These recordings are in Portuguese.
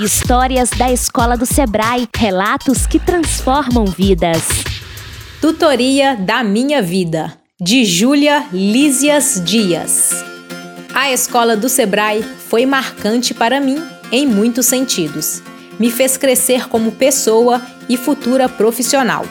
Histórias da Escola do Sebrae, relatos que transformam vidas. Tutoria da Minha Vida, de Júlia Lísias Dias. A Escola do Sebrae foi marcante para mim em muitos sentidos. Me fez crescer como pessoa e futura profissional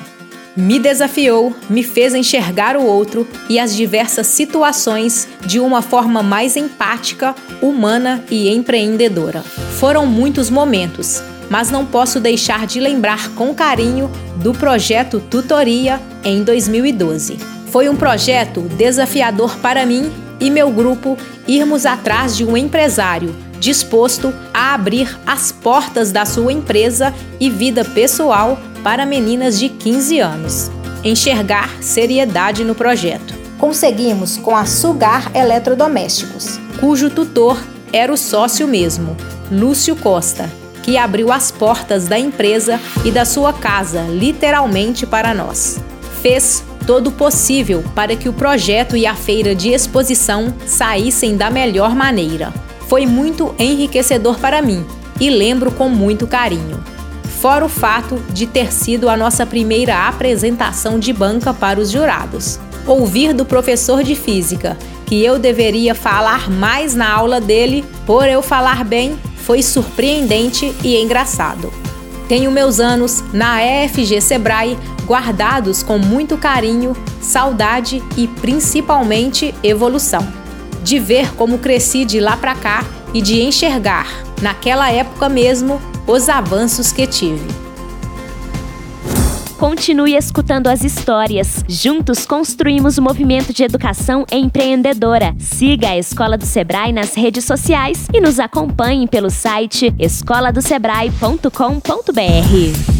me desafiou, me fez enxergar o outro e as diversas situações de uma forma mais empática, humana e empreendedora. Foram muitos momentos, mas não posso deixar de lembrar com carinho do projeto Tutoria em 2012. Foi um projeto desafiador para mim e meu grupo irmos atrás de um empresário disposto a abrir as portas da sua empresa e vida pessoal para meninas de 15 anos. Enxergar seriedade no projeto. Conseguimos com a Sugar Eletrodomésticos, cujo tutor era o sócio mesmo, Lúcio Costa, que abriu as portas da empresa e da sua casa literalmente para nós. Fez todo o possível para que o projeto e a feira de exposição saíssem da melhor maneira. Foi muito enriquecedor para mim e lembro com muito carinho fora o fato de ter sido a nossa primeira apresentação de banca para os jurados. Ouvir do professor de física que eu deveria falar mais na aula dele, por eu falar bem, foi surpreendente e engraçado. Tenho meus anos na EFG Sebrae guardados com muito carinho, saudade e principalmente evolução. De ver como cresci de lá para cá e de enxergar, naquela época mesmo, os avanços que tive. Continue escutando as histórias. Juntos construímos o movimento de educação empreendedora. Siga a Escola do Sebrae nas redes sociais e nos acompanhe pelo site escoladosebrae.com.br.